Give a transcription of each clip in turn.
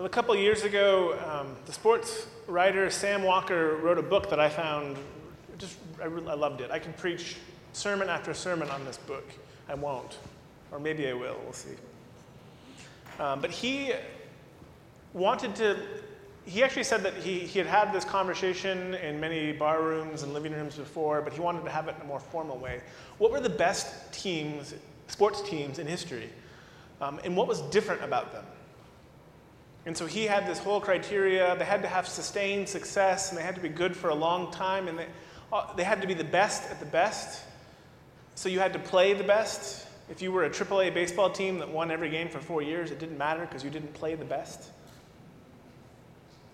Well, a couple years ago, um, the sports writer Sam Walker wrote a book that I found just, I, really, I loved it. I could preach sermon after sermon on this book. I won't. Or maybe I will, we'll see. Um, but he wanted to, he actually said that he, he had had this conversation in many bar rooms and living rooms before, but he wanted to have it in a more formal way. What were the best teams, sports teams in history? Um, and what was different about them? And so he had this whole criteria. They had to have sustained success, and they had to be good for a long time, and they, uh, they had to be the best at the best. So you had to play the best. If you were a AAA baseball team that won every game for four years, it didn't matter because you didn't play the best.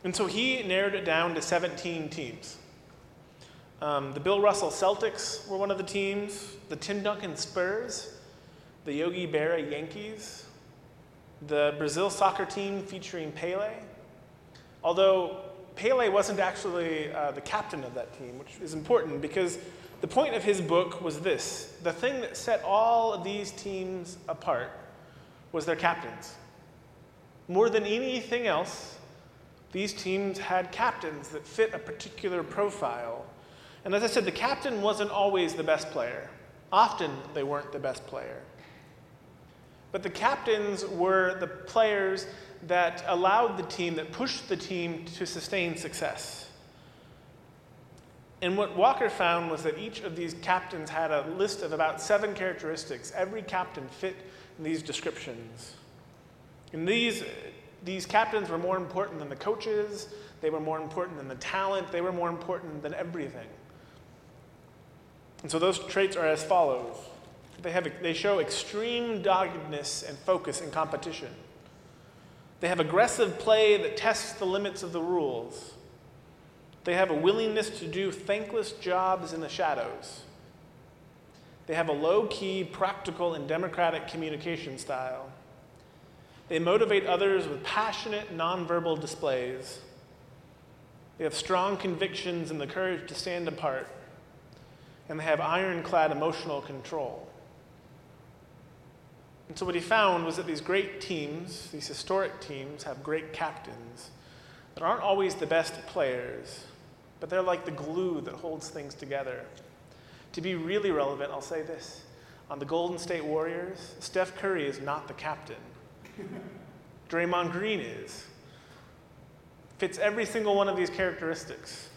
And so he narrowed it down to 17 teams. Um, the Bill Russell Celtics were one of the teams, the Tim Duncan Spurs, the Yogi Berra Yankees, the Brazil soccer team featuring Pele. Although Pele wasn't actually uh, the captain of that team, which is important because the point of his book was this the thing that set all of these teams apart was their captains. More than anything else, these teams had captains that fit a particular profile. And as I said, the captain wasn't always the best player. Often they weren't the best player. But the captains were the players that allowed the team, that pushed the team to sustain success. And what Walker found was that each of these captains had a list of about seven characteristics. Every captain fit in these descriptions. And these, these captains were more important than the coaches, they were more important than the talent, they were more important than everything. And so those traits are as follows they, have, they show extreme doggedness and focus in competition. They have aggressive play that tests the limits of the rules. They have a willingness to do thankless jobs in the shadows. They have a low key, practical, and democratic communication style. They motivate others with passionate, nonverbal displays. They have strong convictions and the courage to stand apart. And they have ironclad emotional control. And so what he found was that these great teams, these historic teams, have great captains that aren't always the best players, but they're like the glue that holds things together. To be really relevant, I'll say this. On the Golden State Warriors, Steph Curry is not the captain. Draymond Green is. Fits every single one of these characteristics.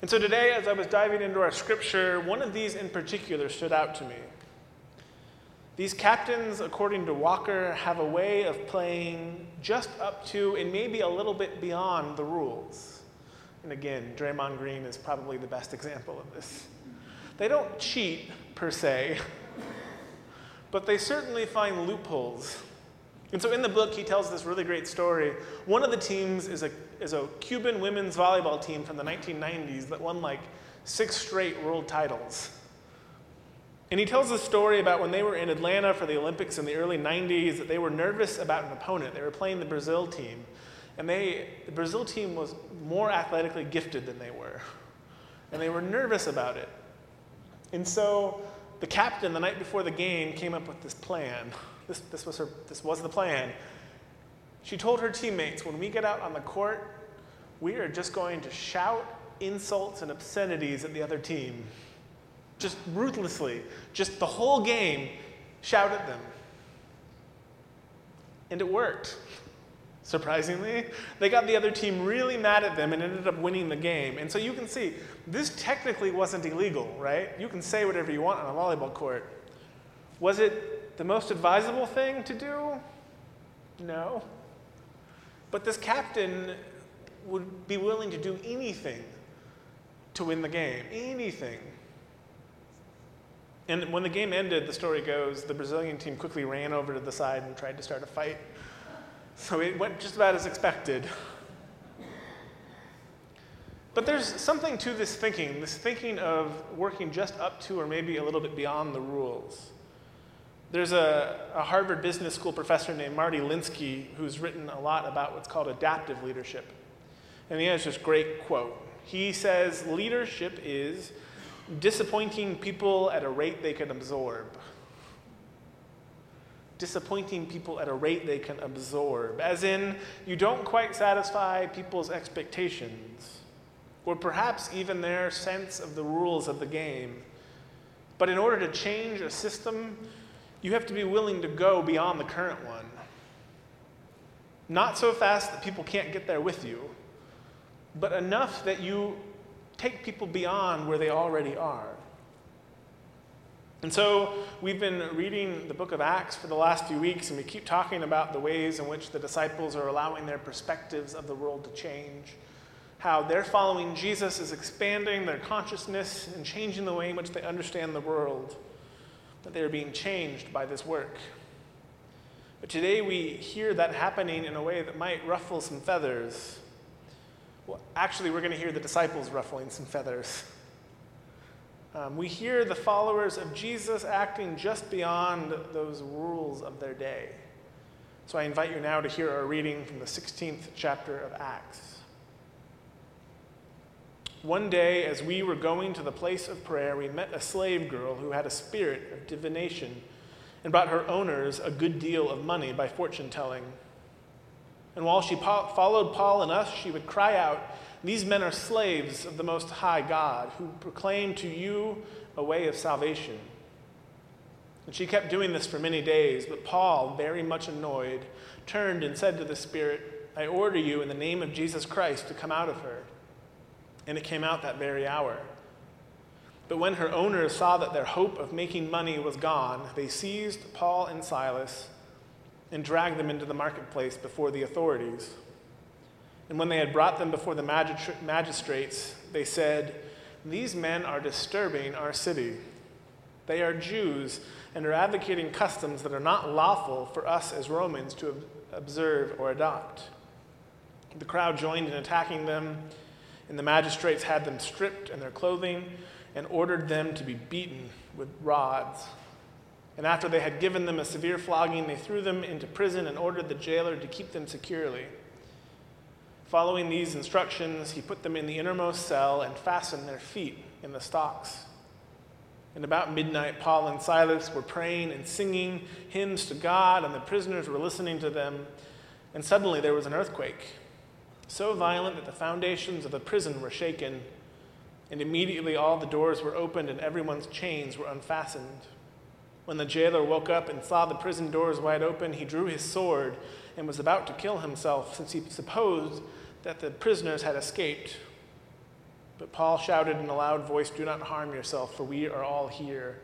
And so today, as I was diving into our scripture, one of these in particular stood out to me. These captains, according to Walker, have a way of playing just up to and maybe a little bit beyond the rules. And again, Draymond Green is probably the best example of this. They don't cheat per se, but they certainly find loopholes. And so in the book, he tells this really great story. One of the teams is a, is a Cuban women's volleyball team from the 1990s that won like six straight world titles. And he tells a story about when they were in Atlanta for the Olympics in the early 90s that they were nervous about an opponent. They were playing the Brazil team. And they, the Brazil team was more athletically gifted than they were. And they were nervous about it. And so the captain, the night before the game, came up with this plan. This, this, was, her, this was the plan. She told her teammates, when we get out on the court, we are just going to shout insults and obscenities at the other team just ruthlessly, just the whole game, shout at them. And it worked. Surprisingly, they got the other team really mad at them and ended up winning the game. And so you can see, this technically wasn't illegal, right? You can say whatever you want on a volleyball court. Was it the most advisable thing to do? No. But this captain would be willing to do anything to win the game. Anything. And when the game ended, the story goes, the Brazilian team quickly ran over to the side and tried to start a fight. So it went just about as expected. But there's something to this thinking, this thinking of working just up to or maybe a little bit beyond the rules. There's a, a Harvard Business School professor named Marty Linsky who's written a lot about what's called adaptive leadership. And he has this great quote. He says, Leadership is disappointing people at a rate they can absorb. disappointing people at a rate they can absorb, as in, you don't quite satisfy people's expectations, or perhaps even their sense of the rules of the game. But in order to change a system, you have to be willing to go beyond the current one. Not so fast that people can't get there with you, but enough that you take people beyond where they already are. And so we've been reading the book of Acts for the last few weeks, and we keep talking about the ways in which the disciples are allowing their perspectives of the world to change. How their following Jesus is expanding their consciousness and changing the way in which they understand the world, that they are being changed by this work. But today we hear that happening in a way that might ruffle some feathers. Well, actually, we're going to hear the disciples ruffling some feathers. Um, we hear the followers of Jesus acting just beyond those rules of their day. So I invite you now to hear our reading from the 16th chapter of Acts. One day, as we were going to the place of prayer, we met a slave girl who had a spirit of divination and brought her owners a good deal of money by fortune telling. And while she followed Paul and us, she would cry out, these men are slaves of the Most High God who proclaim to you a way of salvation. And she kept doing this for many days, but Paul, very much annoyed, turned and said to the Spirit, I order you in the name of Jesus Christ to come out of her. And it came out that very hour. But when her owners saw that their hope of making money was gone, they seized Paul and Silas and dragged them into the marketplace before the authorities. And when they had brought them before the magistrates, they said, These men are disturbing our city. They are Jews and are advocating customs that are not lawful for us as Romans to observe or adopt. The crowd joined in attacking them, and the magistrates had them stripped and their clothing and ordered them to be beaten with rods. And after they had given them a severe flogging, they threw them into prison and ordered the jailer to keep them securely. Following these instructions, he put them in the innermost cell and fastened their feet in the stocks. And about midnight, Paul and Silas were praying and singing hymns to God, and the prisoners were listening to them. And suddenly there was an earthquake, so violent that the foundations of the prison were shaken. And immediately all the doors were opened and everyone's chains were unfastened. When the jailer woke up and saw the prison doors wide open, he drew his sword and was about to kill himself, since he supposed that the prisoners had escaped. But Paul shouted in a loud voice, Do not harm yourself, for we are all here.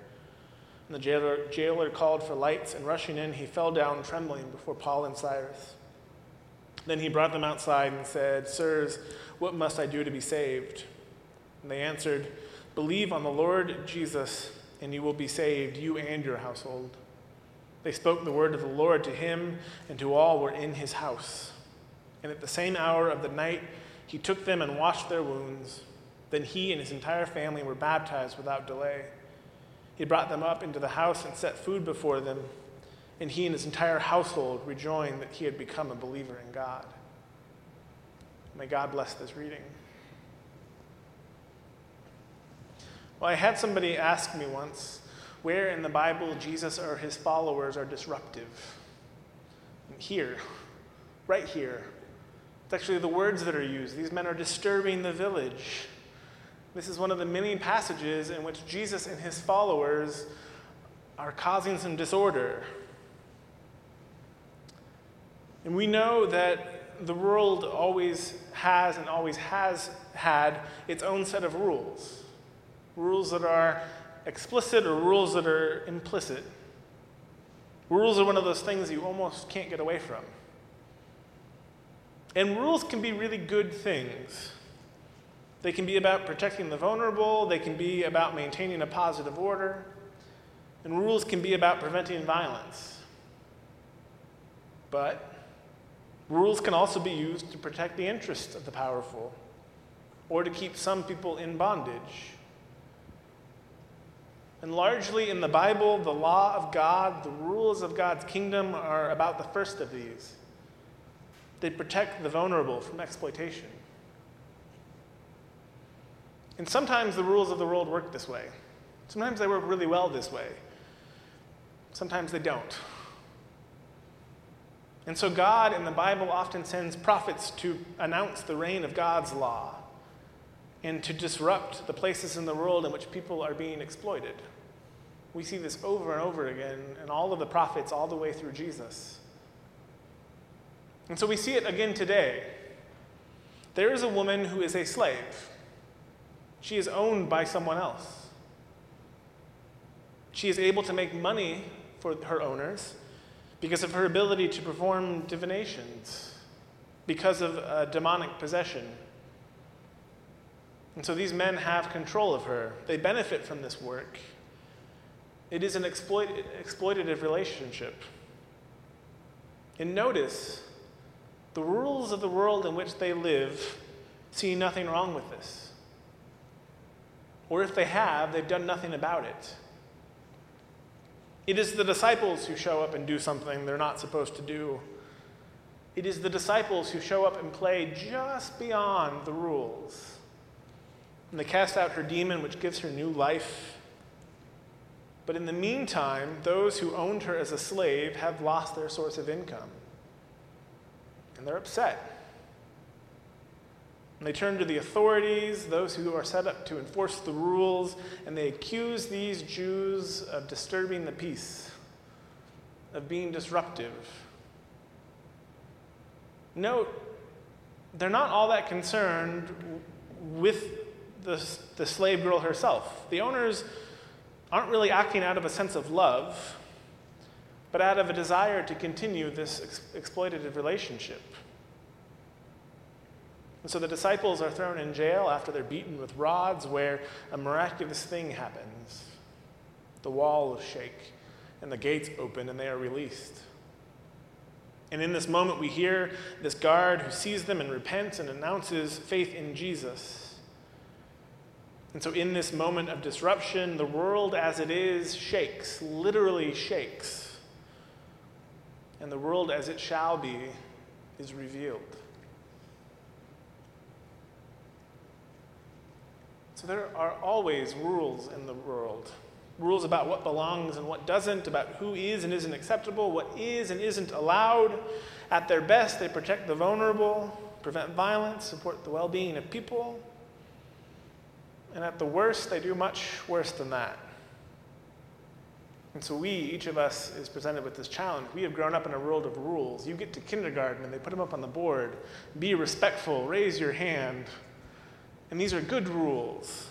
And the jailer, jailer called for lights, and rushing in, he fell down trembling before Paul and Silas. Then he brought them outside and said, Sirs, what must I do to be saved? And they answered, Believe on the Lord Jesus, and you will be saved, you and your household. They spoke the word of the Lord to him and to all who were in his house. And at the same hour of the night, he took them and washed their wounds. Then he and his entire family were baptized without delay. He brought them up into the house and set food before them. And he and his entire household rejoined that he had become a believer in God. May God bless this reading. Well, I had somebody ask me once where in the Bible Jesus or his followers are disruptive. Here, right here. It's actually the words that are used. These men are disturbing the village. This is one of the many passages in which Jesus and his followers are causing some disorder. And we know that the world always has and always has had its own set of rules. Rules that are explicit or rules that are implicit. Rules are one of those things you almost can't get away from. And rules can be really good things. They can be about protecting the vulnerable, they can be about maintaining a positive order, and rules can be about preventing violence. But rules can also be used to protect the interests of the powerful or to keep some people in bondage. And largely in the Bible, the law of God, the rules of God's kingdom are about the first of these. They protect the vulnerable from exploitation. And sometimes the rules of the world work this way. Sometimes they work really well this way. Sometimes they don't. And so, God in the Bible often sends prophets to announce the reign of God's law and to disrupt the places in the world in which people are being exploited. We see this over and over again in all of the prophets, all the way through Jesus. And so we see it again today. There is a woman who is a slave, she is owned by someone else. She is able to make money for her owners because of her ability to perform divinations, because of a demonic possession. And so these men have control of her. They benefit from this work. It is an exploit, exploitative relationship. And notice the rules of the world in which they live see nothing wrong with this. Or if they have, they've done nothing about it. It is the disciples who show up and do something they're not supposed to do. It is the disciples who show up and play just beyond the rules. And they cast out her demon, which gives her new life. But in the meantime, those who owned her as a slave have lost their source of income. And they're upset. And they turn to the authorities, those who are set up to enforce the rules, and they accuse these Jews of disturbing the peace, of being disruptive. Note, they're not all that concerned with the, the slave girl herself. The owners aren't really acting out of a sense of love, but out of a desire to continue this ex- exploitative relationship. And so the disciples are thrown in jail after they're beaten with rods, where a miraculous thing happens. The walls shake, and the gates open, and they are released. And in this moment, we hear this guard who sees them and repents and announces faith in Jesus. And so, in this moment of disruption, the world as it is shakes, literally shakes. And the world as it shall be is revealed. So there are always rules in the world rules about what belongs and what doesn't, about who is and isn't acceptable, what is and isn't allowed. At their best, they protect the vulnerable, prevent violence, support the well being of people. And at the worst, they do much worse than that. And so, we, each of us, is presented with this challenge. We have grown up in a world of rules. You get to kindergarten and they put them up on the board. Be respectful, raise your hand, and these are good rules.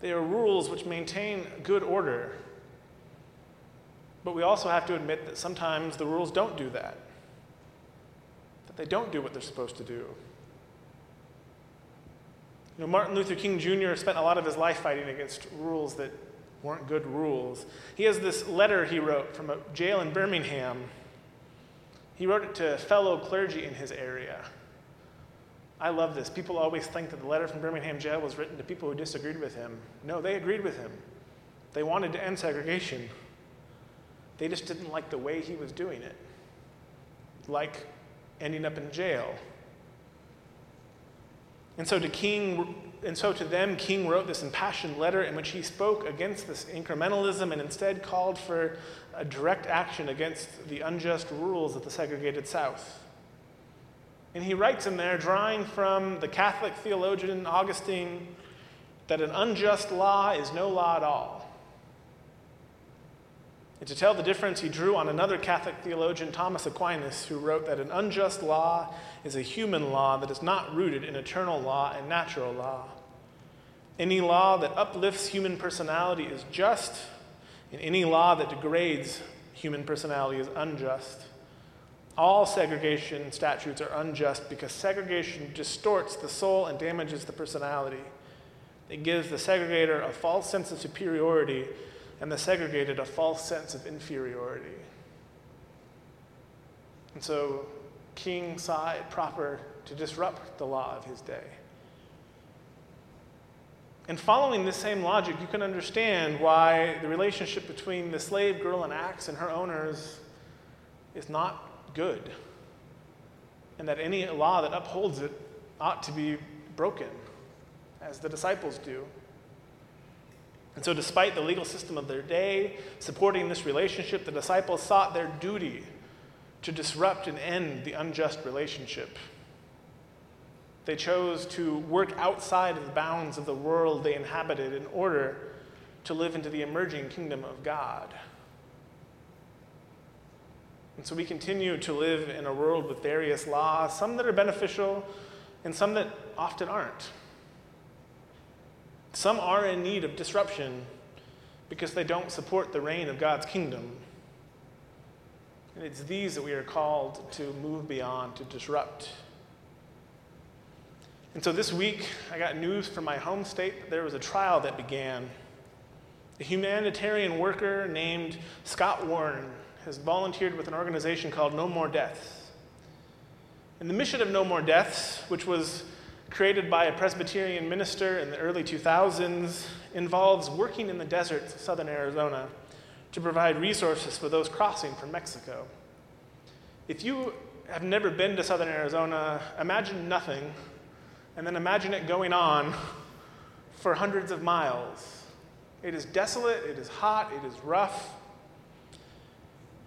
They are rules which maintain good order. But we also have to admit that sometimes the rules don't do that, that they don't do what they're supposed to do. You know, Martin Luther King Jr. spent a lot of his life fighting against rules that weren't good rules. He has this letter he wrote from a jail in Birmingham. He wrote it to fellow clergy in his area. I love this. People always think that the letter from Birmingham jail was written to people who disagreed with him. No, they agreed with him. They wanted to end segregation. They just didn't like the way he was doing it, like ending up in jail. And so to King, and so to them, King wrote this impassioned letter in which he spoke against this incrementalism and instead called for a direct action against the unjust rules of the segregated South. And he writes in there, drawing from the Catholic theologian Augustine, that an unjust law is no law at all. And to tell the difference, he drew on another Catholic theologian, Thomas Aquinas, who wrote that an unjust law is a human law that is not rooted in eternal law and natural law. Any law that uplifts human personality is just, and any law that degrades human personality is unjust. All segregation statutes are unjust because segregation distorts the soul and damages the personality. It gives the segregator a false sense of superiority and the segregated a false sense of inferiority. And so King saw it proper to disrupt the law of his day. And following this same logic, you can understand why the relationship between the slave girl in Acts and her owners is not good, and that any law that upholds it ought to be broken, as the disciples do. And so, despite the legal system of their day supporting this relationship, the disciples sought their duty to disrupt and end the unjust relationship. They chose to work outside of the bounds of the world they inhabited in order to live into the emerging kingdom of God. And so we continue to live in a world with various laws, some that are beneficial and some that often aren't. Some are in need of disruption because they don't support the reign of God's kingdom. And it's these that we are called to move beyond, to disrupt. And so this week, I got news from my home state that there was a trial that began. A humanitarian worker named Scott Warren has volunteered with an organization called No More Deaths. And the mission of No More Deaths, which was created by a Presbyterian minister in the early 2000s, involves working in the deserts of southern Arizona to provide resources for those crossing from Mexico. If you have never been to southern Arizona, imagine nothing, and then imagine it going on for hundreds of miles. It is desolate, it is hot, it is rough.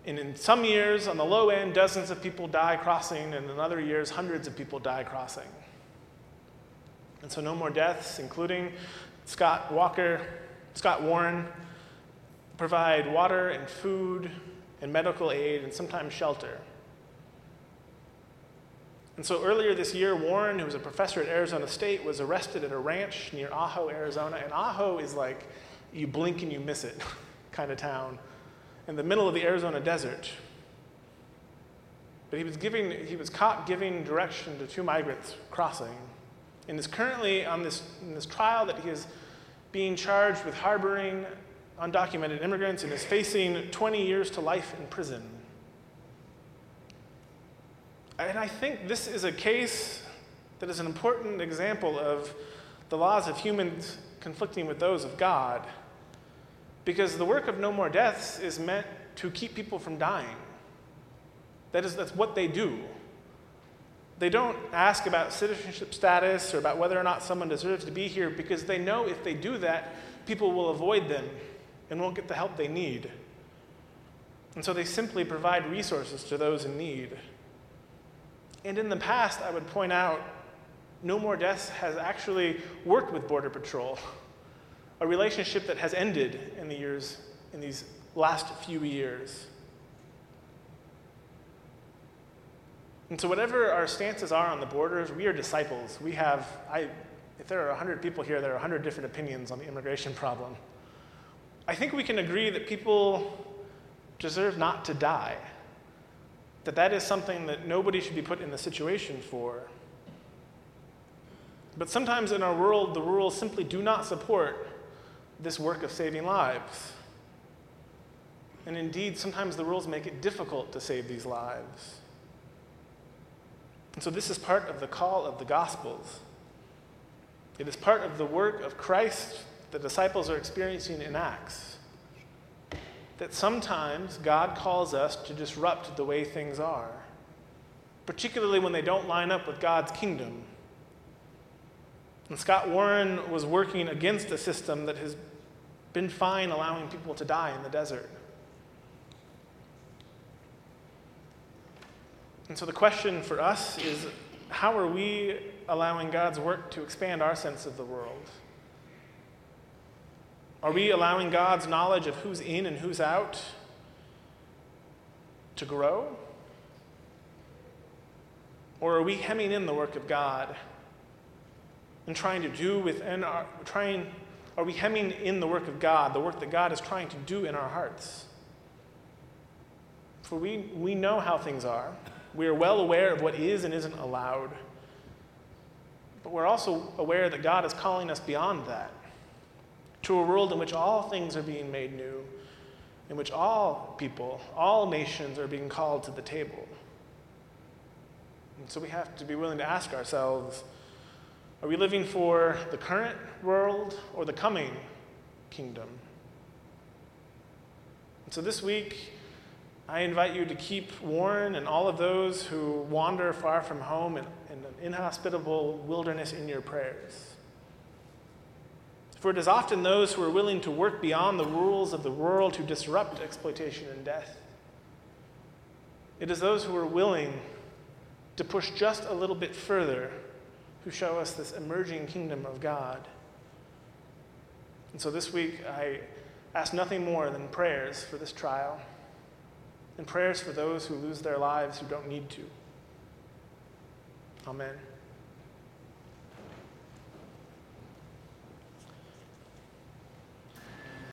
And in some years, on the low end, dozens of people die crossing, and in other years, hundreds of people die crossing. And so, no more deaths, including Scott Walker, Scott Warren, provide water and food and medical aid and sometimes shelter. And so earlier this year, Warren, who was a professor at Arizona State, was arrested at a ranch near Ajo, Arizona. And Ajo is like you blink and you miss it kind of town in the middle of the Arizona desert. But he was, giving, he was caught giving direction to two migrants crossing and is currently on this, this trial that he is being charged with harboring undocumented immigrants and is facing 20 years to life in prison. And I think this is a case that is an important example of the laws of humans conflicting with those of God. Because the work of No More Deaths is meant to keep people from dying. That is, that's what they do. They don't ask about citizenship status or about whether or not someone deserves to be here because they know if they do that, people will avoid them and won't get the help they need. And so they simply provide resources to those in need. And in the past, I would point out, No More Deaths has actually worked with Border Patrol a relationship that has ended in the years in these last few years. And so, whatever our stances are on the borders, we are disciples. We have, I, if there are 100 people here, there are 100 different opinions on the immigration problem. I think we can agree that people deserve not to die, that that is something that nobody should be put in the situation for. But sometimes in our world, the rules simply do not support this work of saving lives. And indeed, sometimes the rules make it difficult to save these lives. And so, this is part of the call of the Gospels. It is part of the work of Christ the disciples are experiencing in Acts. That sometimes God calls us to disrupt the way things are, particularly when they don't line up with God's kingdom. And Scott Warren was working against a system that has been fine allowing people to die in the desert. And so the question for us is how are we allowing God's work to expand our sense of the world? Are we allowing God's knowledge of who's in and who's out to grow? Or are we hemming in the work of God and trying to do within our, trying, are we hemming in the work of God, the work that God is trying to do in our hearts? For we, we know how things are. We are well aware of what is and isn't allowed. But we're also aware that God is calling us beyond that to a world in which all things are being made new, in which all people, all nations are being called to the table. And so we have to be willing to ask ourselves are we living for the current world or the coming kingdom? And so this week, I invite you to keep Warren and all of those who wander far from home in, in an inhospitable wilderness in your prayers. For it is often those who are willing to work beyond the rules of the world who disrupt exploitation and death. It is those who are willing to push just a little bit further who show us this emerging kingdom of God. And so this week, I ask nothing more than prayers for this trial and prayers for those who lose their lives who don't need to. Amen.